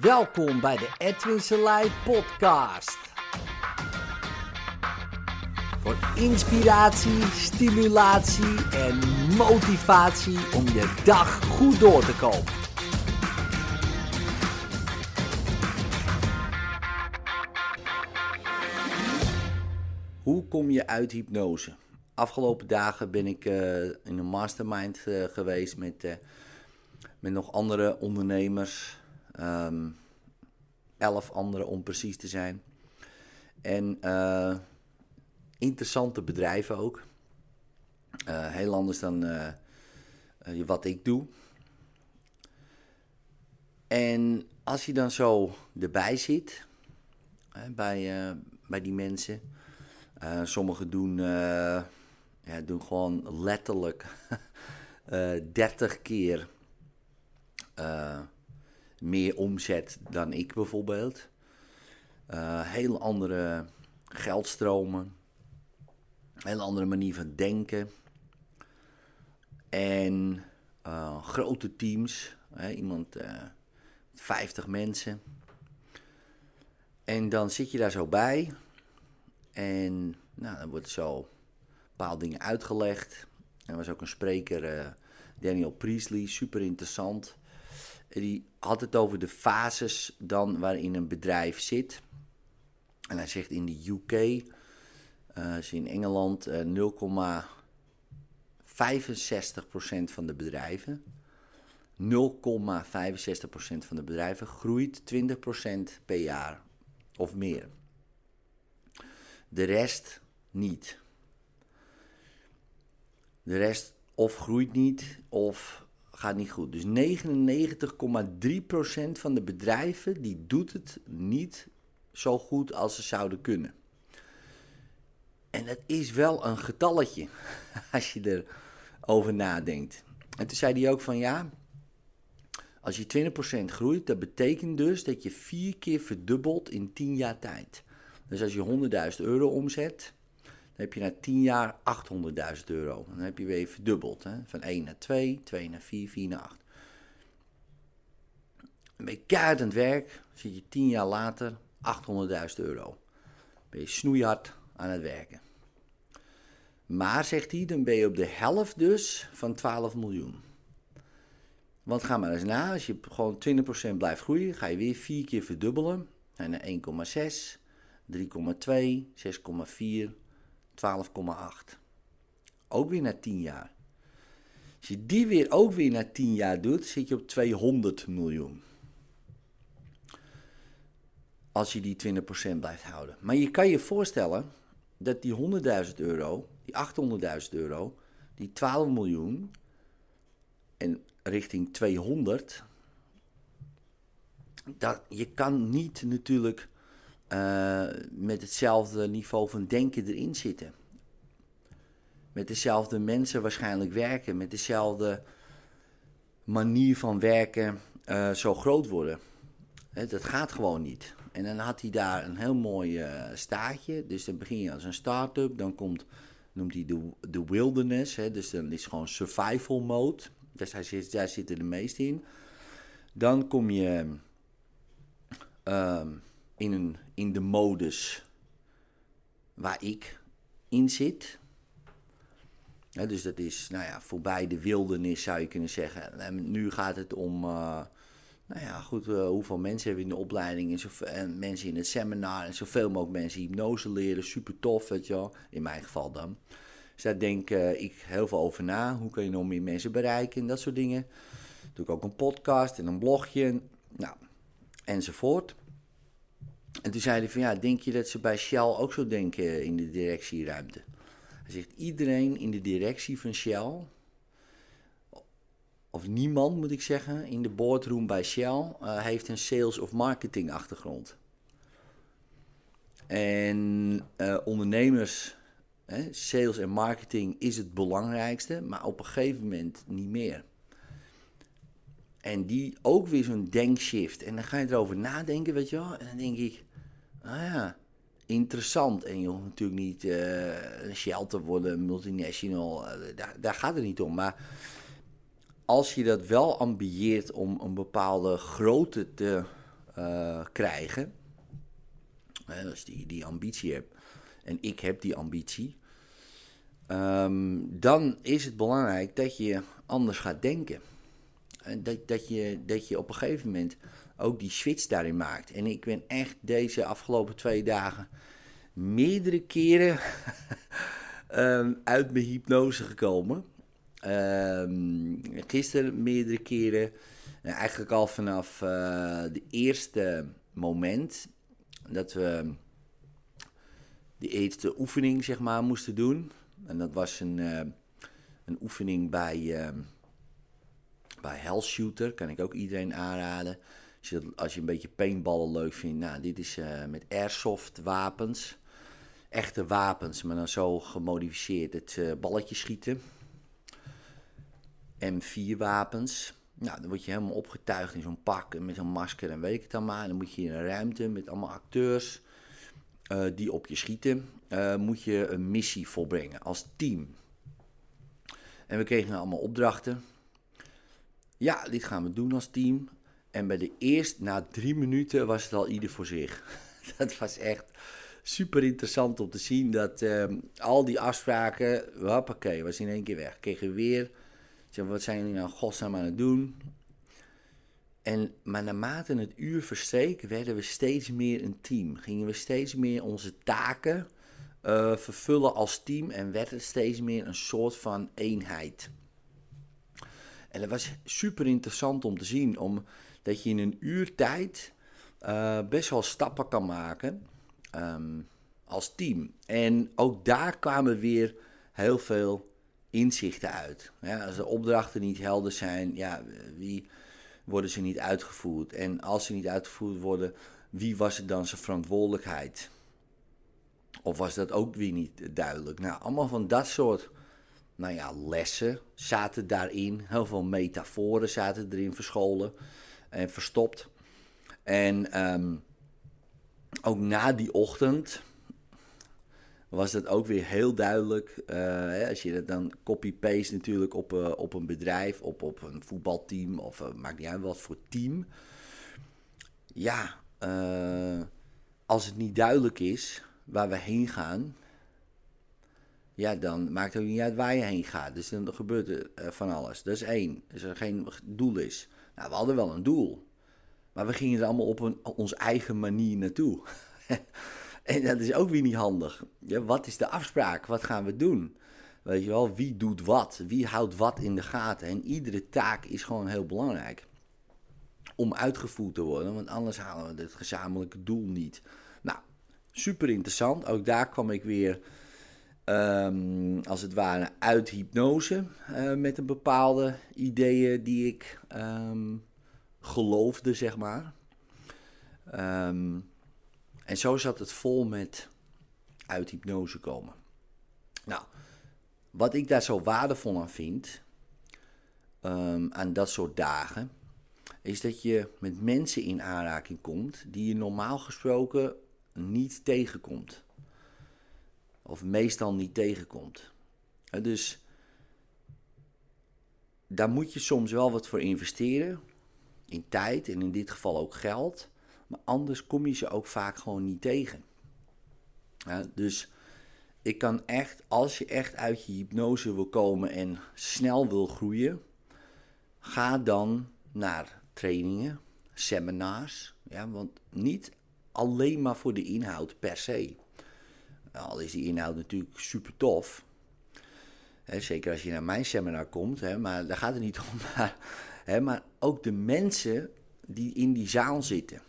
Welkom bij de Edwin Selei podcast. Voor inspiratie, stimulatie en motivatie om je dag goed door te komen. Hoe kom je uit hypnose? Afgelopen dagen ben ik uh, in een mastermind uh, geweest met, uh, met nog andere ondernemers. Um, elf andere om precies te zijn. En interessante bedrijven ook. heel anders dan wat ik doe. En als je dan zo erbij zit, bij, bij die mensen sommigen doen, ja, doen gewoon letterlijk uh, 30 keer meer omzet dan ik bijvoorbeeld. heel andere geldstromen. Heel andere manier van denken. En grote teams. Hè, iemand, 50 mensen. En dan zit je daar zo bij. En nou, dan wordt zo bepaalde dingen uitgelegd. Er was ook een spreker, uh, Daniel Priestley, super interessant. Die had het over de fases dan waarin een bedrijf zit. En hij zegt in de UK, uh, eh, in Engeland, uh, 0,65% van de bedrijven. 0,65% van de bedrijven groeit 20% per jaar of meer. De rest niet. De rest of groeit niet of gaat niet goed. Dus 99,3% van de bedrijven die doet het niet zo goed als ze zouden kunnen. En dat is wel een getalletje als je erover nadenkt. En toen zei hij ook van ja, als je 20% groeit, dat betekent dus dat je vier keer verdubbelt in 10 jaar tijd. Dus als je 100.000 euro omzet, dan heb je na 10 jaar 800.000 euro. Dan heb je weer verdubbeld. Hè? Van 1 naar 2, 2 naar 4, 4 naar 8. Dan ben je keihard aan het werk, zit je 10 jaar later 800.000 euro. Ben je snoeihard aan het werken. Maar, zegt hij, dan ben je op de helft dus van 12 miljoen. Want ga maar eens na, als je gewoon 20% blijft groeien, ga je weer 4 keer verdubbelen. En naar 1,6, 3,2, 6,4, 12,8. Ook weer na 10 jaar. Als je die weer ook weer na 10 jaar doet, zit je op 200 miljoen. Als je die 20% blijft houden. Maar je kan je voorstellen dat die 100.000 euro, die 800.000 euro, die 12 miljoen en richting 200, dat, je kan niet natuurlijk uh, met hetzelfde niveau van denken erin zitten. Met dezelfde mensen waarschijnlijk werken, met dezelfde manier van werken uh, zo groot worden. dat gaat gewoon niet. En dan had hij daar een heel mooi uh, staartje. Dus dan begin je als een start-up. Dan komt, noemt hij de, de wilderness. Hè, dus dan is gewoon survival mode. Dus hij zit, daar zitten de meeste in. Dan kom je um, in, een, in de modus waar ik in zit. dus dat is nou ja, voorbij de wildernis zou je kunnen zeggen. En nu gaat het om, uh, nou ja, goed, uh, hoeveel mensen hebben in de opleiding en, zoveel, en mensen in het seminar en zoveel mogelijk mensen hypnose leren. Super tof, weet je wel, in mijn geval dan. Dus daar denk uh, ik heel veel over na. Hoe kan je nog meer mensen bereiken en dat soort dingen. Doe ik ook een podcast en een blogje, nou, enzovoort. En toen zei hij van ja, denk je dat ze bij Shell ook zo denken in de directieruimte? Hij zegt iedereen in de directie van Shell, of niemand moet ik zeggen, in de boardroom bij Shell uh, heeft een sales of marketing achtergrond. En uh, ondernemers, hè, sales en marketing is het belangrijkste, maar op een gegeven moment niet meer. En die ook weer zo'n denkshift. En dan ga je erover nadenken, weet je wel. En dan denk ik, ah ja, interessant. En je hoeft natuurlijk niet uh, een Shell te worden, multinational. Uh, daar, daar gaat het niet om. Maar als je dat wel ambieert om een bepaalde grootte te uh, krijgen, als die die ambitie hebt, en ik heb die ambitie, ehm, dan is het belangrijk dat je anders gaat denken. En dat, dat, je, dat je op een gegeven moment ook die switch daarin maakt. En ik ben echt deze afgelopen twee dagen meerdere keren um, uit mijn hypnose gekomen. Um, gisteren meerdere keren. eigenlijk al vanaf uh, de eerste moment dat we de eerste oefening zeg maar moesten doen. En dat was een, een oefening bij, uh, bij Hell Shooter. Kan ik ook iedereen aanraden. Als je, als je een beetje paintballen leuk vindt. Nou, dit is uh, met airsoft wapens echte wapens, maar dan zo gemodificeerd het uh, balletje schieten. M4 wapens. Nou, dan word je helemaal opgetuigd in zo'n pak en met zo'n masker en weet ik het dan maar. En dan moet je in een ruimte met allemaal acteurs uh, die op je schieten. Moet je een missie volbrengen als team. En we kregen allemaal opdrachten. Ja, dit gaan we doen als team. En bij de eerste, na drie minuten, was het al ieder voor zich. Dat was echt super interessant om te zien dat ehm, al die afspraken, hoppakee, was in één keer weg. Kregen weer, zeg, wat zijn jullie nou godsnaam aan het doen? En, maar naarmate het uur verstreek, werden we steeds meer een team. Gingen we steeds meer onze taken uh, vervullen als team en werd het steeds meer een soort van eenheid. En dat was super interessant om te zien, omdat je in een uur tijd uh, best wel stappen kan maken. Ehm, als team. En ook daar kwamen weer heel veel inzichten uit. Ja, als de opdrachten niet helder zijn, ja, wie worden ze niet uitgevoerd? En als ze niet uitgevoerd worden, wie was het dan zijn verantwoordelijkheid? Of was dat ook weer niet duidelijk? Nou, allemaal van dat soort nou ja, lessen zaten daarin. Heel veel metaforen zaten erin verscholen en verstopt. En um, ook na die ochtend was dat ook weer heel duidelijk. Uh, als je dat dan copy-paste natuurlijk op, uh, op een bedrijf, op, op een voetbalteam of uh, maakt niet uit wat voor team. Ja, als het niet duidelijk is waar we heen gaan, ja, dan maakt het ook niet uit waar je heen gaat. Dus dan gebeurt er van alles. Dat is één. Als er geen doel is. Nou, we hadden wel een doel. Maar we gingen er allemaal op een, onze eigen manier naartoe. en dat is ook weer niet handig. Ja, wat is de afspraak? Wat gaan we doen? Weet je wel, wie doet wat? Wie houdt wat in de gaten? En iedere taak is gewoon heel belangrijk. Om uitgevoerd te worden, want anders halen we het gezamenlijke doel niet. Nou, super interessant. Ook daar kwam ik weer, um, als het ware, uit hypnose. Uh, met een bepaalde ideeën die ik um, geloofde, zeg maar. Um, en zo zat het vol met uit hypnose komen. Nou, wat ik daar zo waardevol aan vind, aan dat soort dagen, is dat je met mensen in aanraking komt die je normaal gesproken niet tegenkomt. Of meestal niet tegenkomt. Dus daar moet je soms wel wat voor investeren in tijd en in dit geval ook geld. Maar anders kom je ze ook vaak gewoon niet tegen. Dus ik kan echt, als je echt uit je hypnose wil komen en snel wil groeien, ga dan naar trainingen, seminars. Ja, want niet alleen maar voor de inhoud per se. Al is die inhoud natuurlijk super tof. zeker als je naar mijn seminar komt, maar daar gaat het niet om. Maar Hè, maar ook de mensen die in die zaal zitten.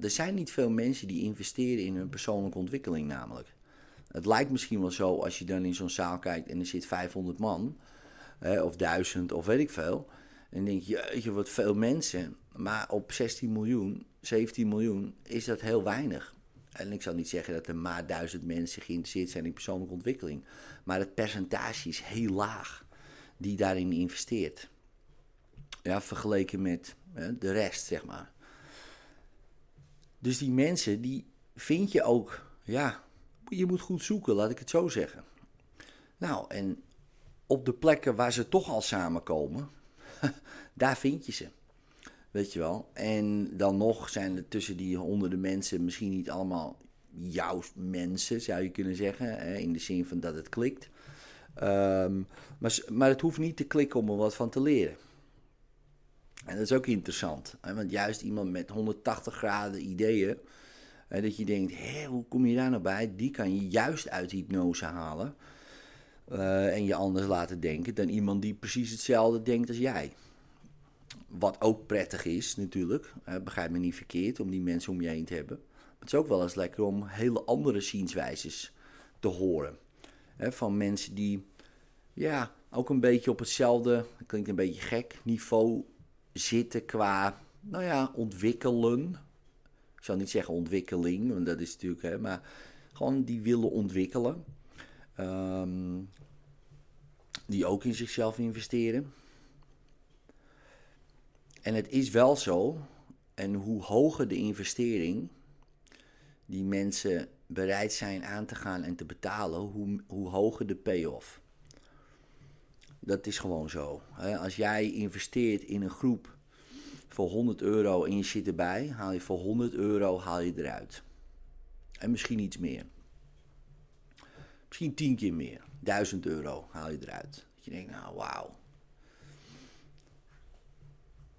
Er zijn niet veel mensen die investeren in hun persoonlijke ontwikkeling namelijk. Het lijkt misschien wel zo als je dan in zo'n zaal kijkt en er zit 500 man, hè, of 1000 of weet ik veel. En denk je, je wat veel mensen. Maar op 16 miljoen, 17 miljoen is dat heel weinig. En ik zal niet zeggen dat er maar 1000 mensen geïnteresseerd zijn in persoonlijke ontwikkeling. Maar het percentage is heel laag die daarin investeert. Ja, vergeleken met hè, de rest, zeg maar. Dus die mensen, die vind je ook, ja, je moet goed zoeken, laat ik het zo zeggen. Nou, en op de plekken waar ze toch al samenkomen, daar vind je ze. Weet je wel. En dan nog zijn er tussen die honderden mensen misschien niet allemaal jouw mensen, zou je kunnen zeggen. Hè, in de zin van dat het klikt. Ehm, maar, maar het hoeft niet te klikken om er wat van te leren. En dat is ook interessant. Hè, want juist iemand met 180 graden ideeën. Hè, dat je denkt, hé, hoe kom je daar nou bij? Die kan je juist uit hypnose halen. Eh, en je anders laten denken dan iemand die precies hetzelfde denkt als jij. Wat ook prettig is natuurlijk. Begrijp me niet verkeerd om die mensen om je heen te hebben. Het is ook wel eens lekker om hele andere zienswijzes te horen. van mensen die ja, ook een beetje op hetzelfde, klinkt een beetje gek, niveau zitten qua, nou ja, ontwikkelen. Ik zal niet zeggen ontwikkeling, want dat is natuurlijk, hè, maar gewoon die willen ontwikkelen. Ehm, die ook in zichzelf investeren. En het is wel zo, en hoe hoger de investering, die mensen bereid zijn aan te gaan en te betalen, hoe, hoe hoger de payoff. Dat is gewoon zo. Als jij investeert in een groep voor 100 euro en je zit erbij, haal je voor 100 euro haal je eruit. En misschien iets meer. Misschien 10 keer meer. 1000 euro haal je eruit. Dat je denkt, nou wauw.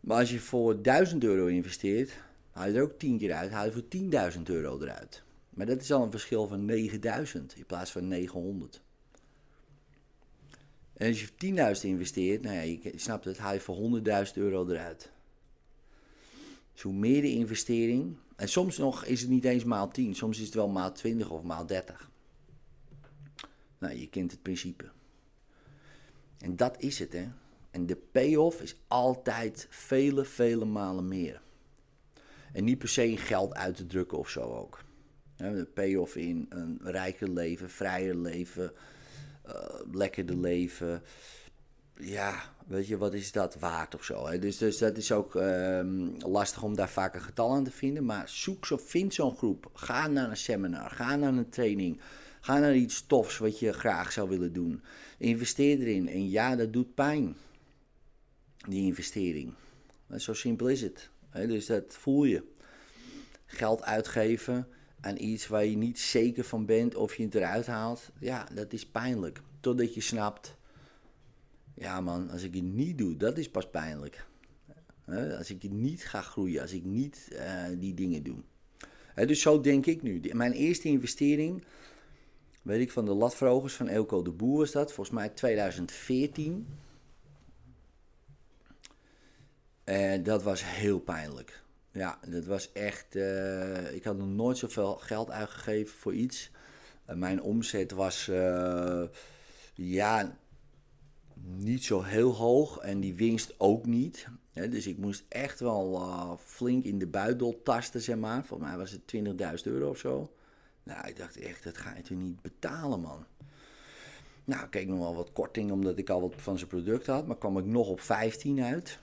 Maar als je voor 1000 euro investeert, Haal je er ook 10 keer uit, haal je voor 10.000 euro eruit. Maar dat is al een verschil van 9000 in plaats van 900. En als je 10.000 investeert, nou ja, je snapt het, haal je voor 100.000 euro eruit. Dus hoe meer de investering, en soms nog is het niet eens maal 10, soms is het wel maal 20 of maal 30. Nou, je kent het principe. En dat is het, hè. En de payoff is altijd vele, vele malen meer. En niet per se in geld uit te drukken of zo ook. De payoff in een rijker leven, vrijer leven, uh, lekkerder leven. Ja, weet je, wat is dat waard of zo. Hè? Dus, dus dat is ook ehm, lastig om daar vaak een getal aan te vinden. Maar zoek zo, vind zo'n groep. Ga naar een seminar, ga naar een training. Ga naar iets tofs wat je graag zou willen doen. Investeer erin. En ja, dat doet pijn. Die investering. Zo simpel is het dus dat voel je. Geld uitgeven aan iets waar je niet zeker van bent of je het eruit haalt. Ja, dat is pijnlijk. Totdat je snapt. Ja man, als ik het niet doe, dat is pas pijnlijk. als ik niet ga groeien, als ik niet uh, die dingen doe. dus zo denk ik nu. Mijn eerste investering, weet ik van de latvrogers van Elko de Boer was dat. Volgens mij 2014. En dat was heel pijnlijk. Ja, dat was echt. Uh, ik had nog nooit zoveel geld uitgegeven voor iets. Uh, mijn omzet was. Ja. Niet zo heel hoog en die winst ook niet. dus ik moest echt wel flink in de buidel tasten, zeg maar. Voor mij was het 20.000 euro of zo. Nou, ik dacht echt, dat ga je toch niet betalen, man. Nou, ik kreeg nog wel wat korting omdat ik al wat van zijn product had. Maar kwam ik nog op 15 uit.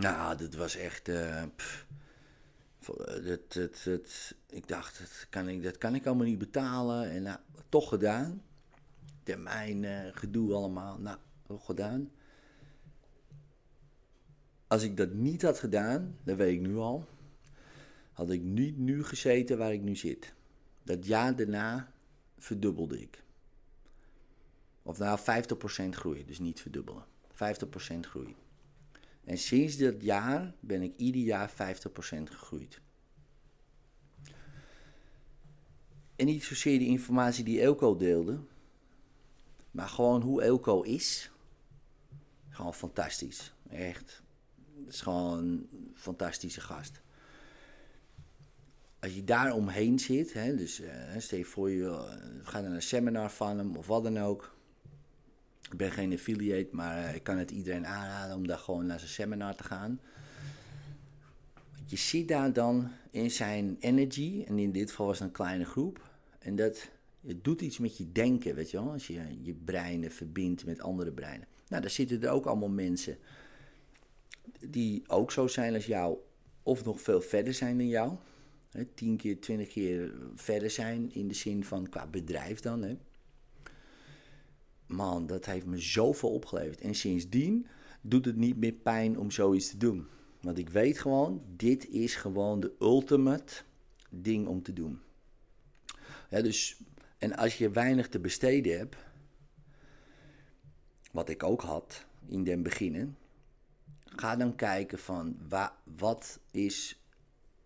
Nou, dat was echt. Dat, ik dacht, dat kan ik, dat kan ik allemaal niet betalen. En nou, toch gedaan. Termijn, uh, gedoe allemaal. Nou, toch gedaan. Als ik dat niet had gedaan, dat weet ik nu al, had ik niet nu gezeten waar ik nu zit. Dat jaar daarna verdubbelde ik. Of nou, 50% groei, dus niet verdubbelen. 50% groei. En sinds dat jaar ben ik ieder jaar 50% gegroeid. En niet zozeer de informatie die Elko deelde, maar gewoon hoe Elko is. Gewoon fantastisch. Echt. Het is gewoon een fantastische gast. Als je daar omheen zit, hè, dus uh, voor je uh, gaat naar een seminar van hem of wat dan ook. Ik ben geen affiliate, maar ik kan het iedereen aanraden om daar gewoon naar zijn seminar te gaan. Je ziet daar dan in zijn energy, en in dit geval was het een kleine groep, en dat het doet iets met je denken, weet je wel, als je je breinen verbindt met andere breinen. Nou, daar zitten er ook allemaal mensen die ook zo zijn als jou, of nog veel verder zijn dan jou. Tien keer, twintig keer verder zijn in de zin van qua bedrijf dan. Hè man, dat heeft me zoveel opgeleverd. En sindsdien doet het niet meer pijn om zoiets te doen. Want ik weet gewoon, dit is gewoon de ultimate ding om te doen. Ja, dus, en als je weinig te besteden hebt, wat ik ook had in den beginnen, ga dan kijken van wa, wat is,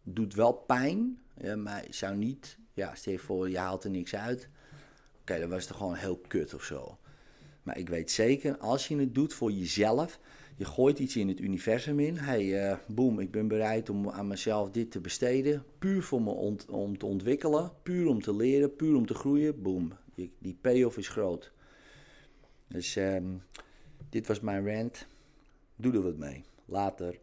doet wel pijn, maar zou niet, ja, stel je voor, je haalt er niks uit. Oké, dan was het gewoon heel kut of zo. Maar ik weet zeker, als je het doet voor jezelf, je gooit iets in het universum in. hey, uh, boem, ik ben bereid om aan mezelf dit te besteden. Puur voor me om te ontwikkelen, puur om te leren, puur om te groeien. Boem, die payoff is groot. Dus um, dit was mijn rant. Doe er wat mee. Later.